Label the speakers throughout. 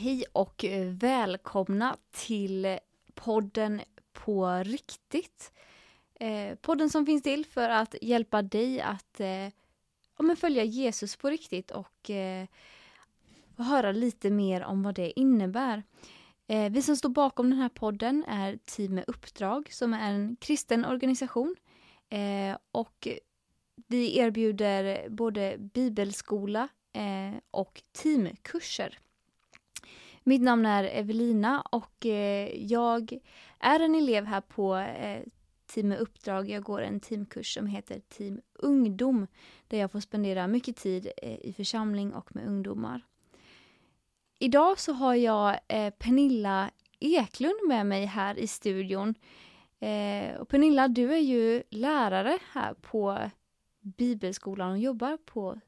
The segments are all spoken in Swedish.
Speaker 1: Hej och eh, välkomna till eh, podden På riktigt. Eh, podden som finns till för att hjälpa dig att eh, ja, men följa Jesus på riktigt och eh, höra lite mer om vad det innebär. Eh, vi som står bakom den här podden är Team med uppdrag som är en kristen organisation. Eh, och vi erbjuder både bibelskola eh, och teamkurser. Mitt namn är Evelina och eh, jag är en elev här på eh, Team med uppdrag. Jag går en teamkurs som heter Team ungdom där jag får spendera mycket tid eh, i församling och med ungdomar. Idag så har jag Pernilla Eklund med mig här i studion. Och Pernilla, du är ju lärare här på Bibelskolan och jobbar på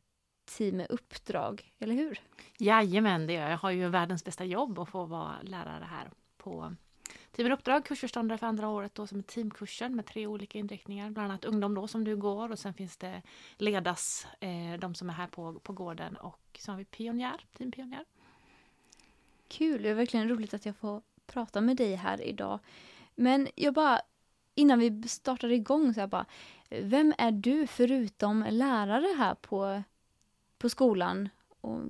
Speaker 1: Team med uppdrag, eller hur?
Speaker 2: Jajamän, det gör jag. Jag har ju världens bästa jobb att få vara lärare här på Team med uppdrag, kursförståndare för andra året då som är teamkursen med tre olika inriktningar, bland annat ungdom då som du går och sen finns det ledas, eh, de som är här på, på gården och så har vi pionjär, teampionjär.
Speaker 1: Kul, det är verkligen roligt att jag får prata med dig här idag. Men jag bara, innan vi startar igång så jag bara, vem är du förutom lärare här på, på skolan? Och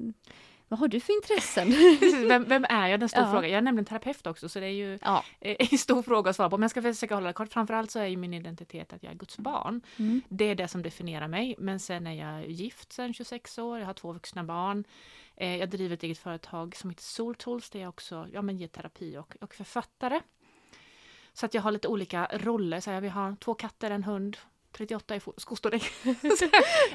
Speaker 1: vad har du för intressen?
Speaker 2: vem, vem, är jag? Den stor
Speaker 1: Ja.
Speaker 2: fråga. Jag är nämligen terapeut också så det är ju
Speaker 1: Ja.
Speaker 2: eh, en stor fråga att svara på. Men jag ska försöka hålla det kort. Framförallt så är ju min identitet att jag är Guds barn.
Speaker 1: Mm.
Speaker 2: Det är det som definierar mig. Men sen är jag gift sedan 26 år. Jag har två vuxna barn. Eh, jag driver ett eget företag som heter Soul Tools där jag också ja, men ger terapi och, och författare. Så att jag har lite olika roller. Så jag vill ha två katter, en hund, 38 i. Så,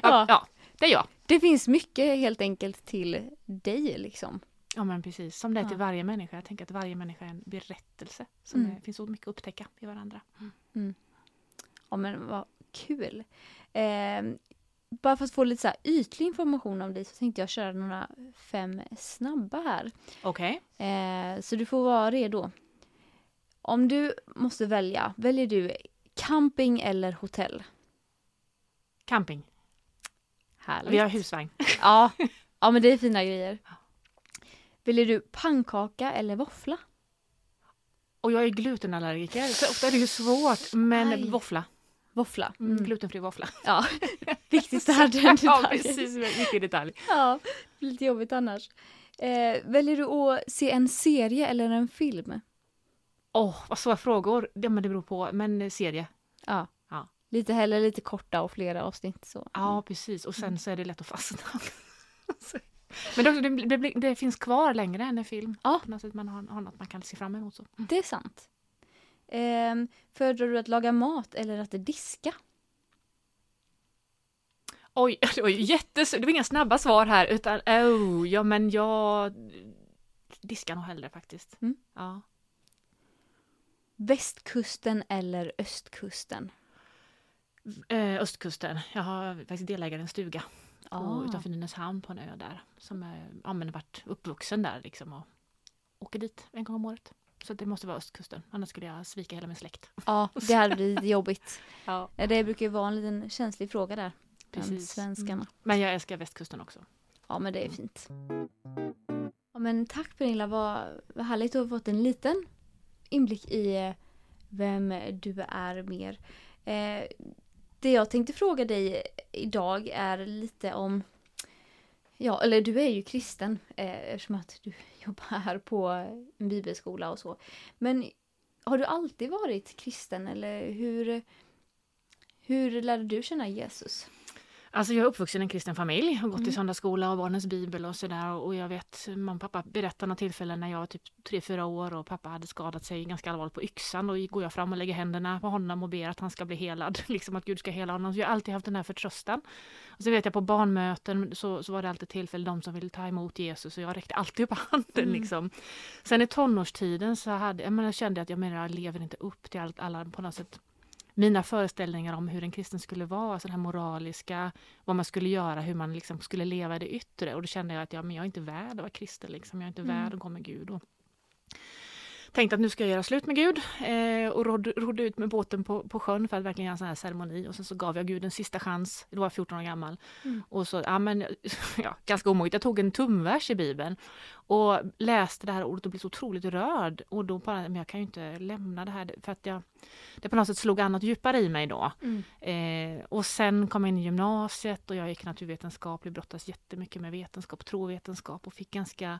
Speaker 2: ja,
Speaker 1: Ja.
Speaker 2: Det är jag.
Speaker 1: Det finns mycket helt enkelt till dig liksom.
Speaker 2: Ja men precis, som det är till
Speaker 1: Ja.
Speaker 2: varje människa. Jag tänker att varje människa är en berättelse. Som
Speaker 1: Mm.
Speaker 2: är, finns så mycket att upptäcka i varandra.
Speaker 1: Ja men vad kul. Eh, bara för att få lite så här ytlig information om dig så tänkte jag köra några fem snabba här.
Speaker 2: Okej.
Speaker 1: Eh, så du får vara redo. Om du måste välja, väljer du camping eller hotell?
Speaker 2: Camping.
Speaker 1: Härligt.
Speaker 2: Vi har husvagn.
Speaker 1: Ja, ja men det är fina grejer. Väljer du pannkaka eller våffla?
Speaker 2: Och jag är glutenallergiker så ofta är det ju svårt. Men
Speaker 1: Aj.
Speaker 2: våffla.
Speaker 1: Våffla.
Speaker 2: Mm.
Speaker 1: Mm.
Speaker 2: Glutenfri våffla.
Speaker 1: Ja, viktigt där den
Speaker 2: ja
Speaker 1: detaljen.
Speaker 2: precis, mycket detalj.
Speaker 1: Ja, lite jobbigt annars. Eh, väljer du att se en serie eller en film?
Speaker 2: Åh, vad svåra frågor. Ja, men det beror på. Men eh, serie.
Speaker 1: Ja. Lite heller lite korta och flera avsnitt. Så.
Speaker 2: Ja, precis. Och sen så är det lätt att fastna. men det, det, det, finns kvar längre än en film.
Speaker 1: Ja.
Speaker 2: På något sätt man har, har något man kan se fram emot. Så.
Speaker 1: Det är sant. Eh, föredrar du att laga mat eller att diska?
Speaker 2: Oj, det var jättes... Det var inga snabba svar här utan oh, ja men jag diskar nog hellre faktiskt.
Speaker 1: Mm.
Speaker 2: Ja.
Speaker 1: Västkusten eller östkusten?
Speaker 2: Eh, östkusten. Jag har faktiskt delägare i en stuga
Speaker 1: Ah.
Speaker 2: utanför Nynäshamn på en ö där. Som är, ja, men varit uppvuxen där liksom och åker dit en gång om året. Så det måste vara östkusten, annars skulle jag svika hela min släkt.
Speaker 1: Ja, det hade blivit jobbigt.
Speaker 2: Ja,
Speaker 1: Det brukar ju vara en liten känslig fråga där.
Speaker 2: Precis.
Speaker 1: svenskarna.
Speaker 2: Mm. Men jag älskar västkusten också.
Speaker 1: Ja, men det är fint. Ja, men tack Pernilla, vad, vad härligt att ha fått en liten inblick i eh, vem du är mer. Eh, det jag tänkte fråga dig idag är lite om, ja, eller du är ju kristen eh, eftersom att du jobbar här på en bibelskola och så. Men har du alltid varit kristen eller hur, hur lärde du känna Jesus?
Speaker 2: Alltså jag är uppvuxen i en kristen familj, har gått
Speaker 1: Mm.
Speaker 2: i söndagsskola och barnens bibel och sådär. Och jag vet, mamma och pappa berättade några tillfällen när jag var typ 3-4 år och pappa hade skadat sig ganska allvarligt på yxan. Och går jag fram och lägger händerna på honom och ber att han ska bli helad. Liksom att Gud ska hela honom. Så jag har alltid haft den här förtröstan. Och så vet jag på barnmöten så, så var det alltid tillfälle de som ville ta emot Jesus och jag räckte alltid upp handen.
Speaker 1: Mm.
Speaker 2: Liksom. Sen i tonårstiden så hade, jag, menar, jag kände att jag, menar, jag lever inte upp till allt, alla på något sätt mina föreställningar om hur en kristen skulle vara, alltså den här moraliska, vad man skulle göra, hur man liksom skulle leva det yttre. Och då kände jag att ja, men jag är inte värd att vara kristen, liksom. jag är inte
Speaker 1: Mm.
Speaker 2: värd att gå med Gud. Och tänkte att nu ska jag göra slut med Gud eh, och rodde, rodde ut med båten på, på sjön för att verkligen göra en sån här ceremoni och sen så gav jag Gud en sista chans, då var jag 14 år gammal.
Speaker 1: Mm.
Speaker 2: Och så, ja men, ja, ganska omoget, jag tog en tumvers i Bibeln och läste det här ordet och blev så otroligt rörd och då bara, men jag kan ju inte lämna det här för att jag, det på något sätt slog annat djupare i mig då.
Speaker 1: Mm.
Speaker 2: Eh, och sen kom jag in i gymnasiet och jag gick naturvetenskap, brottas jättemycket med vetenskap, trovetenskap och fick ganska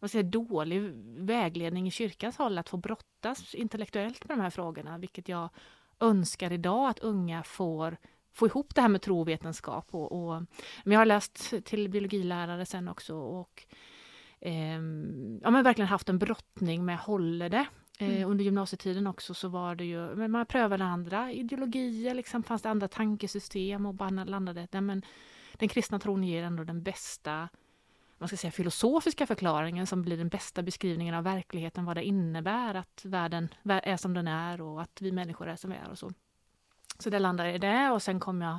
Speaker 2: vad säger, dålig vägledning i kyrkans håll att få brottas intellektuellt med de här frågorna, vilket jag önskar idag att unga får få ihop det här med trovetenskap. Och, och, men jag har läst till biologilärare sen också och eh, ja, men verkligen haft en brottning med håller det. Eh,
Speaker 1: Mm.
Speaker 2: Under gymnasietiden också så var det ju, men man prövade andra ideologier, liksom, fanns det andra tankesystem och bara landade, nej men den kristna tron ger ändå den bästa man ska säga, filosofiska förklaringen som blir den bästa beskrivningen av verkligheten, vad det innebär att världen är som den är och att vi människor är som vi är och så. Så det landade i det och sen kom jag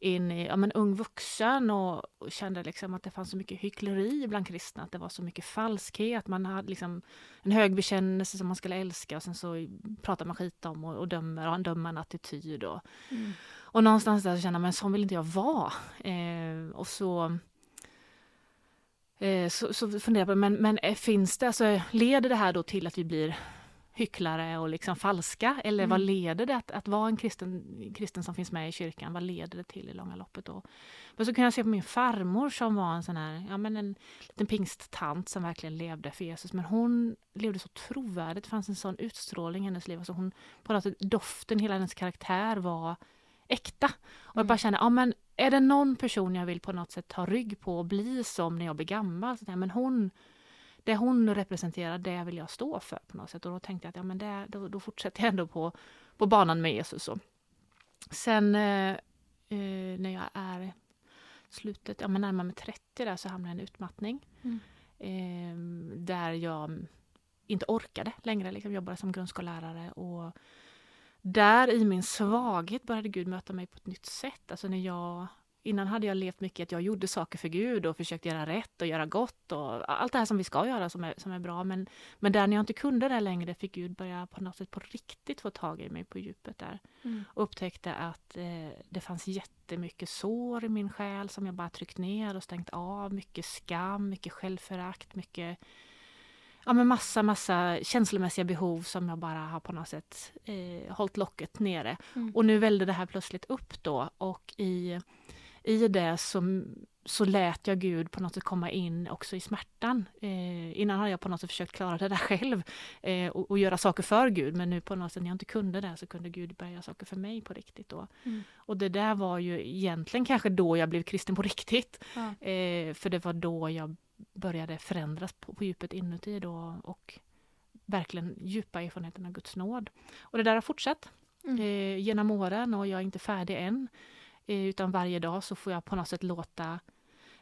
Speaker 2: in i ja, men ung vuxen och, och kände liksom att det fanns så mycket hyckleri bland kristna, att det var så mycket falskhet, man hade liksom en hög bekännelse som man skulle älska och sen så pratar man skit om och, och dömer och har en dömande attityd. Och,
Speaker 1: Mm.
Speaker 2: och någonstans där så kände jag, men så vill inte jag vara. Eh, och så så, så funderar jag på, men, men eh, finns det, alltså, leder det här då till att vi blir hycklare och liksom falska? Eller
Speaker 1: Mm.
Speaker 2: vad leder det att, att vara en kristen, kristen som finns med i kyrkan? Vad leder det till i långa loppet då? Men så kan jag se på min farmor som var en sån här, ja men en liten pingsttant som verkligen levde för Jesus. Men hon levde så trovärdigt, det fanns en sån utstrålning i hennes liv. Alltså hon, på något sätt, doften, hela hennes karaktär var äkta. Och jag
Speaker 1: Mm.
Speaker 2: bara känner, ja men är det någon person jag vill på något sätt ta rygg på och bli som när jag blir gammal? Så där, men hon, det hon representerar, det vill jag stå för på något sätt. Och då tänkte jag att ja, men det, då, då fortsätter jag ändå på, på banan med Jesus. Och. Sen eh, eh, när jag är slutet, ja men närmare mig 30 där så hamnade jag i en utmattning.
Speaker 1: Mm.
Speaker 2: Eh, där jag inte orkade längre liksom, jobba som grundskollärare. Och där i min svaghet började Gud möta mig på ett nytt sätt. Alltså när jag, innan hade jag levt mycket att jag gjorde saker för Gud och försökte göra rätt och göra gott och allt det här som vi ska göra som är, som är bra. Men, men där när jag inte kunde det längre fick Gud börja på något sätt på riktigt få tag i mig på djupet där.
Speaker 1: Mm.
Speaker 2: Och upptäckte att eh, det fanns jättemycket sår i min själ som jag bara tryckt ner och stängt av. Mycket skam, mycket självförakt, mycket ja, men massa, massa känslomässiga behov som jag bara har på något sätt eh, hållit locket nere.
Speaker 1: Mm.
Speaker 2: Och nu välde det här plötsligt upp då och i, i det så, så lät jag Gud på något sätt komma in också i smärtan. Eh, innan hade jag på något sätt försökt klara det där själv eh, och, och göra saker för Gud men nu på något sätt när jag inte kunde det så kunde Gud börja göra saker för mig på riktigt då.
Speaker 1: Mm.
Speaker 2: Och det där var ju egentligen kanske då jag blev kristen på riktigt.
Speaker 1: Ja.
Speaker 2: Eh, för det var då jag började förändras på, på djupet inuti då och verkligen djupa erfarenheten av Guds nåd. Och det där har fortsatt
Speaker 1: Mm.
Speaker 2: eh, genom åren och jag är inte färdig än. Eh, utan varje dag så får jag på något sätt låta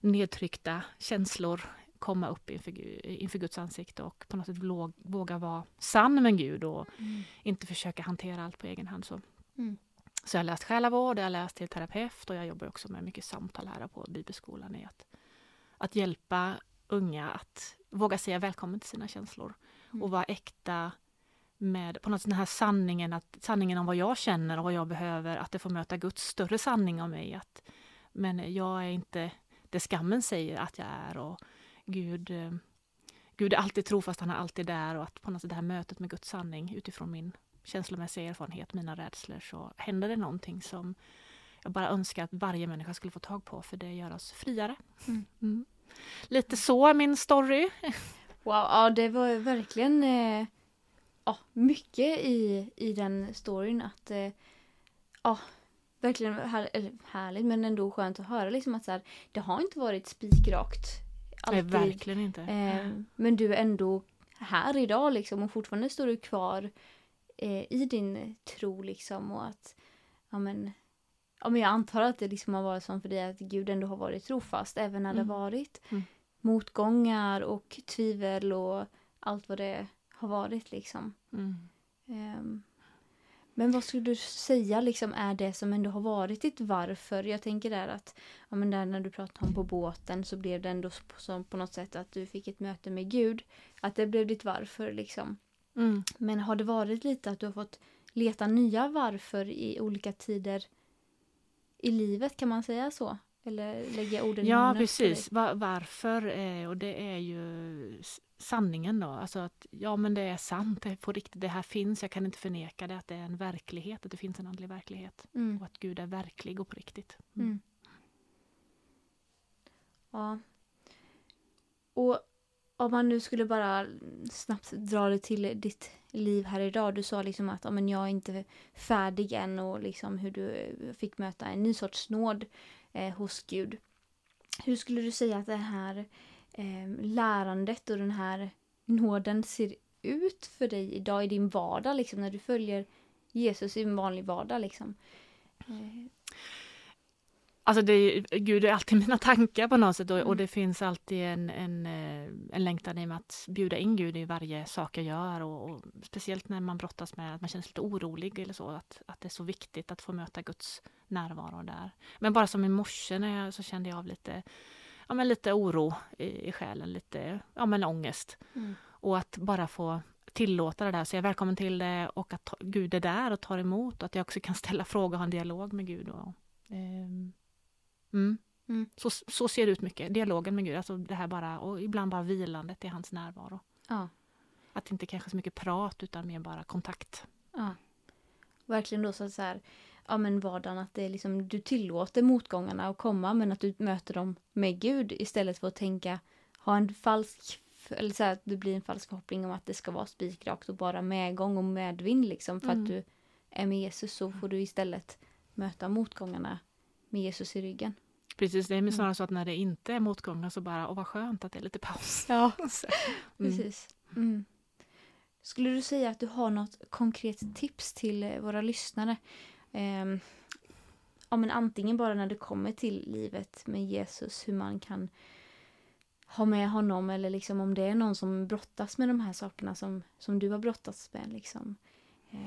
Speaker 2: nedtryckta känslor komma upp inför, inför Guds ansikte och på något sätt våg- våga vara sann med Gud och
Speaker 1: Mm.
Speaker 2: inte försöka hantera allt på egen hand. Så.
Speaker 1: Mm.
Speaker 2: Så jag har läst själavård, jag har läst till terapeut och jag jobbar också med mycket samtal här på Bibelskolan i att, att hjälpa unga att våga säga välkommen till sina känslor
Speaker 1: Mm.
Speaker 2: och vara äkta med på något sätt den här sanningen, att, sanningen om vad jag känner och vad jag behöver, att det får möta Guds större sanning om mig. Att, men jag är inte det skammen säger att jag är och Gud, eh, Gud är alltid trofast, han är alltid där och att på något sätt det här mötet med Guds sanning utifrån min känslomässiga erfarenhet, mina rädslor, så händer det någonting som jag bara önskar att varje människa skulle få tag på för det gör oss friare.
Speaker 1: Mm.
Speaker 2: Mm. Lite så min story.
Speaker 1: Wow, ja det var verkligen eh, ja, mycket i, i den storyn att eh, ja, verkligen här, härligt men ändå skönt att höra liksom att så här, det har inte varit spikrakt
Speaker 2: Nej,
Speaker 1: alltid.
Speaker 2: verkligen inte.
Speaker 1: Eh, men du är ändå här idag liksom och fortfarande står du kvar eh, i din tro liksom och att ja men, ja men jag antar att det liksom har varit så för dig att Gud ändå har varit trofast även när det
Speaker 2: Mm.
Speaker 1: har varit
Speaker 2: Mm.
Speaker 1: motgångar och tvivel och allt vad det har varit liksom.
Speaker 2: Mm.
Speaker 1: Ehm, men vad skulle du säga liksom är det som ändå har varit ditt varför? Jag tänker där att ja, men där när du pratade om på båten så blev det ändå som på något sätt att du fick ett möte med Gud. Att det blev ditt varför liksom.
Speaker 2: Mm.
Speaker 1: Men har det varit lite att du har fått leta nya varför i olika tider i livet, kan man säga så? Eller lägga orden
Speaker 2: Ja, precis.
Speaker 1: dig?
Speaker 2: Va- varför? Eh, och det är ju sanningen då. Alltså att ja, men det är sant. Det är på riktigt. Det här finns. Jag kan inte förneka det. Att det är en verklighet. Att det finns en andlig verklighet.
Speaker 1: Mm.
Speaker 2: Och att Gud är verklig och på riktigt.
Speaker 1: Mm. Ja. Och om man nu skulle bara snabbt dra det till ditt liv här idag. Du sa liksom att men jag är inte färdig än och liksom hur du eh, fick möta en ny sorts nåd eh, hos Gud. Hur skulle du säga att det här eh, lärandet och den här nåden ser ut för dig idag i din vardag, liksom när du följer Jesus i en vanlig vardag? Liksom? Eh,
Speaker 2: Alltså det Gud är alltid mina tankar på något sätt och,
Speaker 1: Mm.
Speaker 2: och det finns alltid en, en, eh, en längtan i med att bjuda in Gud i varje sak jag gör och, och speciellt när man brottas med att man känner sig lite orolig eller så, att, att det är så viktigt att få möta Guds närvaro där. Men bara som i morse när jag, så kände jag av lite, ja, men lite oro i, i själen, lite ja, men ångest.
Speaker 1: mm.
Speaker 2: Och att bara få tillåta det där, säga välkommen till det och att ta, Gud är där och tar emot och att jag också kan ställa frågor och ha en dialog med Gud. Och, ehm, mm.
Speaker 1: Mm.
Speaker 2: Så, så ser det ut mycket, dialogen med Gud, alltså det här bara, och ibland bara vilandet i hans närvaro.
Speaker 1: Ja.
Speaker 2: Att det inte kanske så mycket prat utan mer bara kontakt.
Speaker 1: Ja. Verkligen då så att så här, ja men vardagen att det är liksom, du tillåter motgångarna att komma men att du möter dem med Gud istället för att tänka, ha en falsk, eller så här, att det blir en falsk förhoppning om att det ska vara spikrakt och bara medgång och medvind liksom för
Speaker 2: Mm.
Speaker 1: att du är med Jesus så får du istället möta motgångarna med Jesus i ryggen.
Speaker 2: Precis, det är snarare så att när det inte är motgångar så bara, åh vad skönt att det är lite paus.
Speaker 1: Ja,
Speaker 2: mm.
Speaker 1: precis. Mm. Skulle du säga att du har något konkret tips till eh, våra lyssnare? Ehm, ja, men antingen bara när det kommer till livet med Jesus, hur man kan ha med honom eller liksom om det är någon som brottas med de här sakerna som, som du har brottats med. Liksom.
Speaker 2: Ja,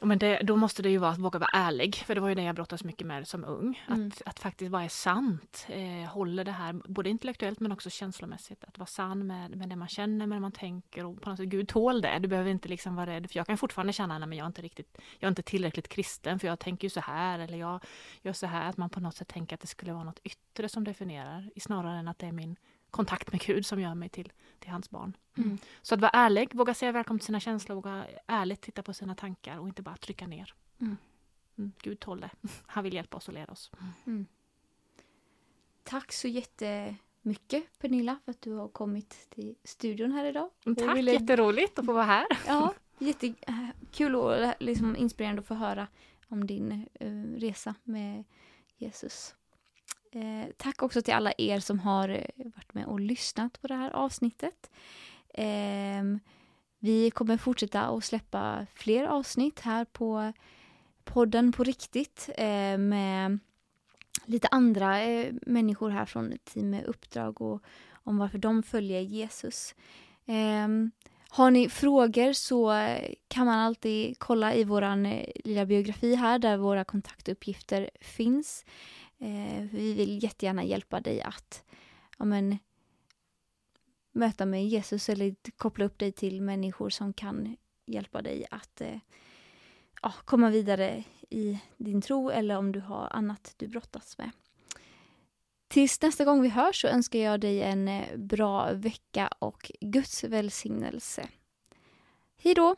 Speaker 2: men det, då måste det ju vara att våga vara ärlig, för det var ju det jag brottades mycket med som ung.
Speaker 1: Mm.
Speaker 2: Att, att faktiskt vara sant, eh, håller det här både intellektuellt men också känslomässigt. Att vara sann med, med det man känner, med det man tänker och på något sätt, Gud tål det. Du behöver inte liksom vara rädd, för jag kan fortfarande känna att jag är inte riktigt, jag är inte tillräckligt kristen för jag tänker ju så här eller jag gör så här. Att man på något sätt tänker att det skulle vara något yttre som definierar, snarare än att det är min kontakt med Gud som gör mig till, till hans barn.
Speaker 1: Mm.
Speaker 2: Så att vara ärlig, våga säga välkommen till sina känslor, våga ärligt titta på sina tankar och inte bara trycka ner.
Speaker 1: Mm.
Speaker 2: Mm, Gud tål det. Han vill hjälpa oss och leda oss.
Speaker 1: mm. Tack så jättemycket Pernilla för att du har kommit till studion här idag.
Speaker 2: Mm, Tack,
Speaker 1: ville-
Speaker 2: jätteroligt att få vara här.
Speaker 1: Ja, jättekul och liksom inspirerande att få höra om din eh, resa med Jesus. Eh, tack också till alla er som har eh, med och lyssnat på det här avsnittet. Ehm, vi kommer fortsätta att släppa fler avsnitt här på podden på riktigt eh, med lite andra eh, människor här från Team med Uppdrag och om varför de följer Jesus. Ehm, har ni frågor så kan man alltid kolla i vår eh, lilla biografi här där våra kontaktuppgifter finns. Eh, vi vill jättegärna hjälpa dig att ja, men, möta med Jesus eller koppla upp dig till människor som kan hjälpa dig att eh, ja, komma vidare i din tro eller om du har annat du brottas med. Tills nästa gång vi hörs så önskar jag dig en eh, bra vecka och Guds välsignelse. Hej då!